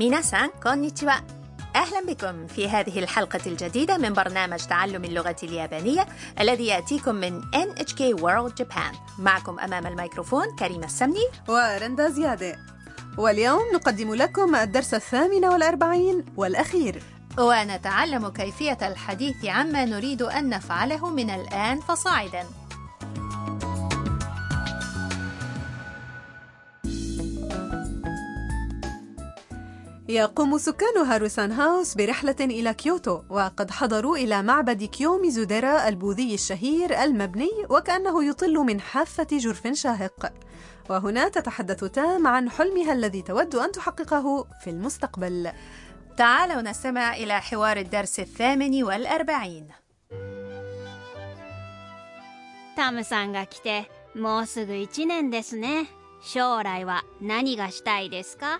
ميناسان كونيتشوا أهلا بكم في هذه الحلقة الجديدة من برنامج تعلم اللغة اليابانية الذي يأتيكم من NHK World Japan. معكم أمام الميكروفون كريمة السمني. ورندا زيادة. واليوم نقدم لكم الدرس الثامن والأربعين والأخير. ونتعلم كيفية الحديث عما نريد أن نفعله من الآن فصاعدا. يقوم سكان هاروسان هاوس برحلة إلى كيوتو وقد حضروا إلى معبد كيومي زوديرا البوذي الشهير المبني وكأنه يطل من حافة جرف شاهق وهنا تتحدث تام عن حلمها الذي تود أن تحققه في المستقبل تعالوا نستمع إلى حوار الدرس الثامن والأربعين タムさんが来てもうすぐ1年ですね将来は何がしたいですか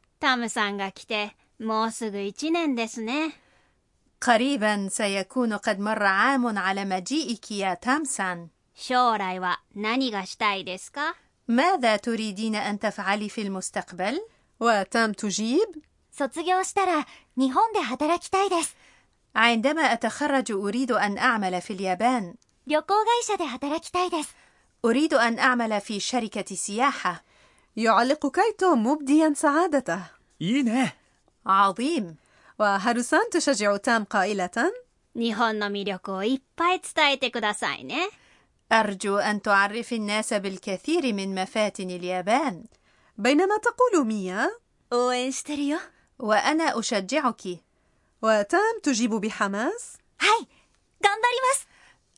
タムさんが来てもうすぐ1年ですね قريبا سيكون قد مر عام على مجيئك يا تامسان 将来は何がしたいですか ماذا تريدين أن تفعلي في المستقبل؟ وتام تجيب 卒業したら日本で働きたいです عندما أتخرج أريد أن أعمل في اليابان 旅行会社で働きたいです أريد أن أعمل في شركة سياحة يعلق كايتو مبديا سعادته いいね عظيم وهاروسان تشجع تام قائلة 日本の魅力をいっぱい伝えてくださいね أرجو أن تعرفي الناس بالكثير من مفاتن اليابان بينما تقول ميا 応援してるよ وأنا أشجعك وتام تجيب بحماس はい頑張ります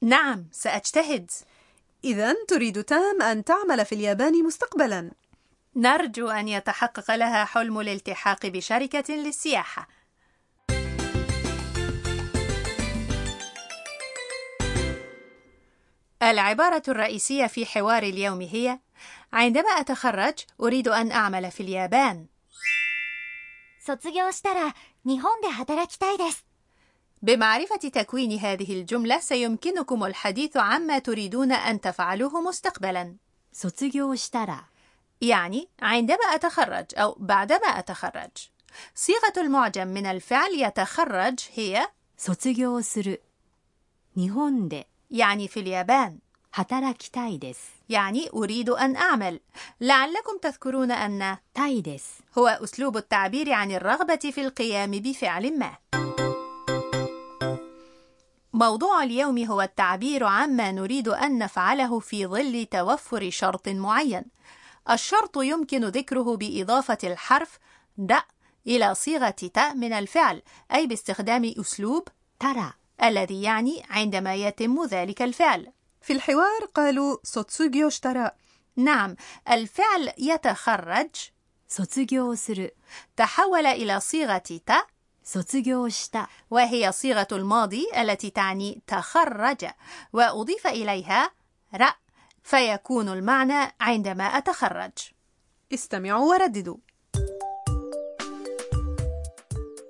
نعم سأجتهد إذا تريد تام أن تعمل في اليابان مستقبلا نرجو أن يتحقق لها حلم الالتحاق بشركة للسياحة العبارة الرئيسية في حوار اليوم هي: عندما أتخرج أريد أن أعمل في اليابان. بمعرفة تكوين هذه الجملة سيمكنكم الحديث عما تريدون أن تفعلوه مستقبلاً. يعني عندما أتخرج أو بعدما أتخرج صيغة المعجم من الفعل يتخرج هي 卒業する日本で يعني في اليابان 働きたいです يعني أريد أن أعمل لعلكم تذكرون أن たいです هو أسلوب التعبير عن الرغبة في القيام بفعل ما موضوع اليوم هو التعبير عما نريد أن نفعله في ظل توفر شرط معين الشرط يمكن ذكره بإضافة الحرف د إلى صيغة ت من الفعل أي باستخدام أسلوب ترى الذي يعني عندما يتم ذلك الفعل. في الحوار قالوا سوتسوغيو اشترى. نعم الفعل يتخرج تحول إلى صيغة ت وهي صيغة الماضي التي تعني تخرج وأضيف إليها رأ فيكون المعنى عندما أتخرج استمعوا ورددوا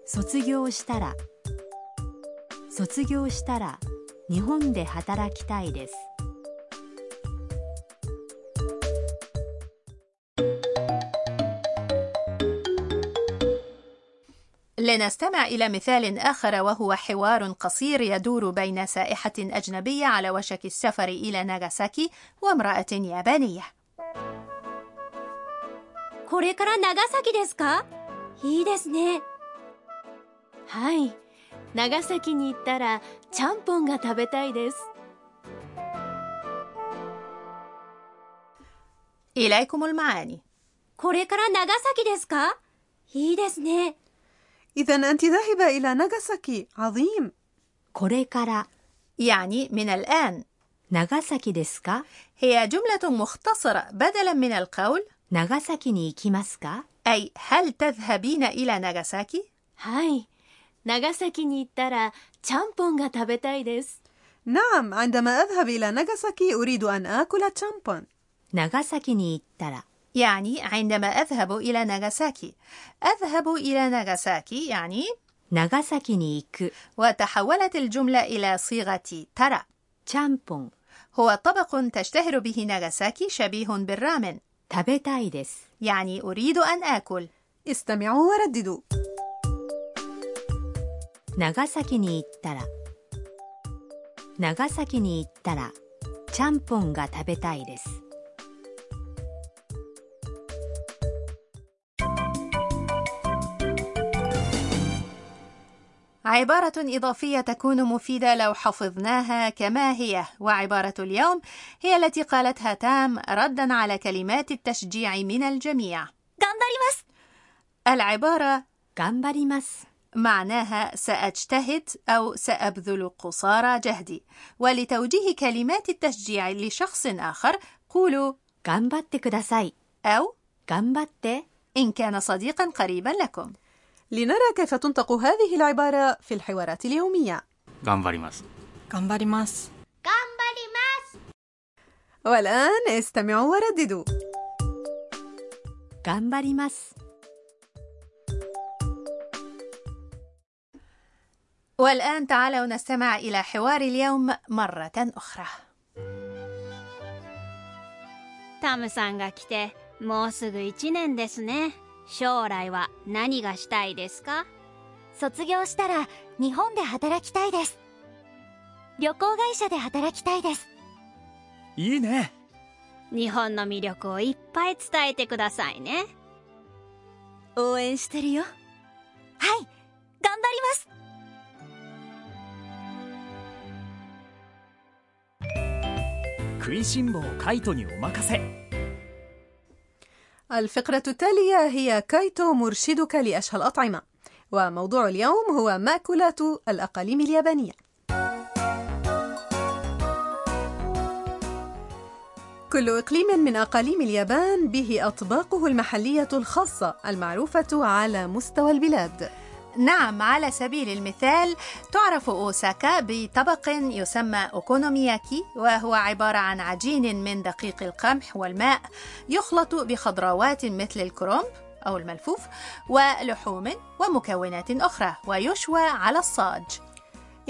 卒業したら卒業したら日本で働きたいです لنستمع إلى مثال آخر وهو حوار قصير يدور بين سائحة أجنبية على وشك السفر إلى ناغاساكي وامرأة يابانية これから長崎ですかいいですねはい長崎に行ったらちゃんぽんが食べたいです إليكم المعاني これから長崎ですかいいですね إذا أنت ذاهبة إلى ناغاساكي عظيم これから يعني من الآن 長崎ですか هي جملة مختصرة بدلا من القول 長崎に行きますか أي هل تذهبين إلى ناغاساكي؟ はい長崎に行ったらちゃんぽんが食べたいです نعم عندما أذهب إلى ناغاساكي أريد أن آكل تشامبون 長崎に行ったら يعني عندما أذهب إلى ناغاساكي أذهب إلى ناغاساكي يعني 長崎に行く وتحولت الجملة إلى صيغة ترى ちゃんぽん هو طبق تشتهر به ناغاساكي شبيه بالرامن 食べたいです يعني أريد أن آكل استمعوا ورددوا 長崎に行ったら長崎に行ったらちゃんぽんが食べたいです عبارة إضافية تكون مفيدة لو حفظناها كما هي. وعبارة اليوم هي التي قالتها تام ردا على كلمات التشجيع من الجميع. العبارة معناها سأجتهد أو سأبذل قصارى جهدي. ولتوجيه كلمات التشجيع لشخص آخر قولوا أو إن كان صديقا قريبا لكم. لنرى كيف تنطق هذه العبارة في الحوارات اليومية 頑張ります頑張ります。 والآن استمعوا ورددوا 頑張ります والآن تعالوا نستمع إلى حوار اليوم مرة أخرى タムさんが来てもうすぐ1年ですね 将来は何がしたいですか？卒業したら日本で働きたいです。旅行会社で働きたいです。いいね。日本の魅力をいっぱい伝えてくださいね。応援してるよ。はい頑張ります。食いしん坊カイトにお任せ الفقرة التالية هي كايتو مرشدك لأشهى الأطعمة. وموضوع اليوم هو مأكولات الأقاليم اليابانية. كل إقليم من أقاليم اليابان به أطباقه المحلية الخاصة المعروفة على مستوى البلاد. نعم على سبيل المثال تعرف أوساكا بطبق يسمى أوكونومياكي وهو عبارة عن عجين من دقيق القمح والماء يخلط بخضروات مثل الكرنب أو الملفوف ولحوم ومكونات أخرى ويشوى على الصاج.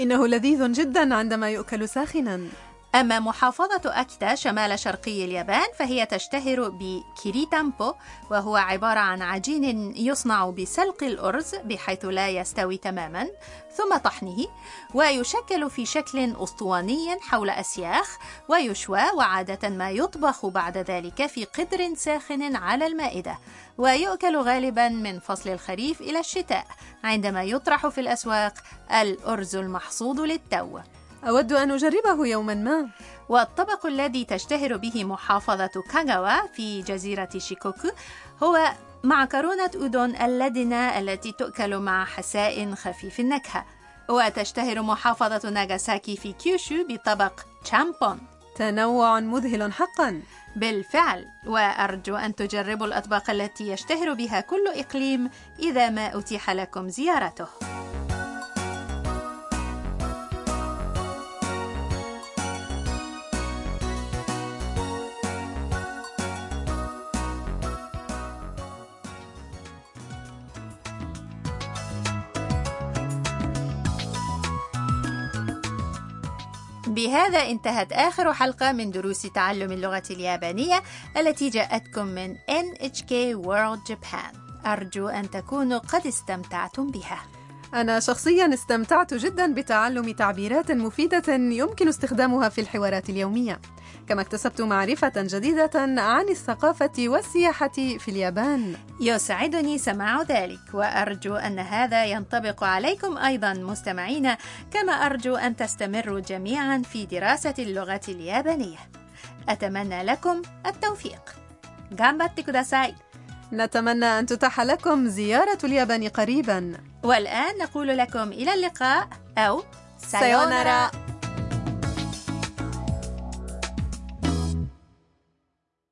إنه لذيذ جدا عندما يؤكل ساخنا. أما محافظة أكيتا شمال شرقي اليابان فهي تشتهر بكيريتامبو وهو عبارة عن عجين يصنع بسلق الأرز بحيث لا يستوي تماما ثم طحنه ويشكل في شكل أسطواني حول أسياخ ويشوى وعادة ما يطبخ بعد ذلك في قدر ساخن على المائدة ويؤكل غالبا من فصل الخريف إلى الشتاء عندما يطرح في الأسواق الأرز المحصود للتو. أود أن أجربه يوما ما. والطبق الذي تشتهر به محافظة كاغاوا في جزيرة شيكوكو هو معكرونة أودون اللدنة التي تؤكل مع حساء خفيف النكهة. وتشتهر محافظة ناغاساكي في كيوشو بطبق تشامبون. تنوع مذهل حقا. بالفعل وأرجو أن تجربوا الأطباق التي يشتهر بها كل إقليم إذا ما أتيح لكم زيارته. بهذا انتهت آخر حلقة من دروس تعلم اللغة اليابانية التي جاءتكم من NHK World Japan. أرجو أن تكونوا قد استمتعتم بها. أنا شخصيا استمتعت جدا بتعلم تعبيرات مفيدة يمكن استخدامها في الحوارات اليومية. كما اكتسبت معرفة جديدة عن الثقافة والسياحة في اليابان. يسعدني سماع ذلك وأرجو أن هذا ينطبق عليكم أيضا مستمعين كما أرجو أن تستمروا جميعا في دراسة اللغة اليابانية. أتمنى لكم التوفيق. غامباتي كوداساي نتمنى أن تتاح لكم زيارة اليابان قريبا. والآن نقول لكم إلى اللقاء أو سايونارا.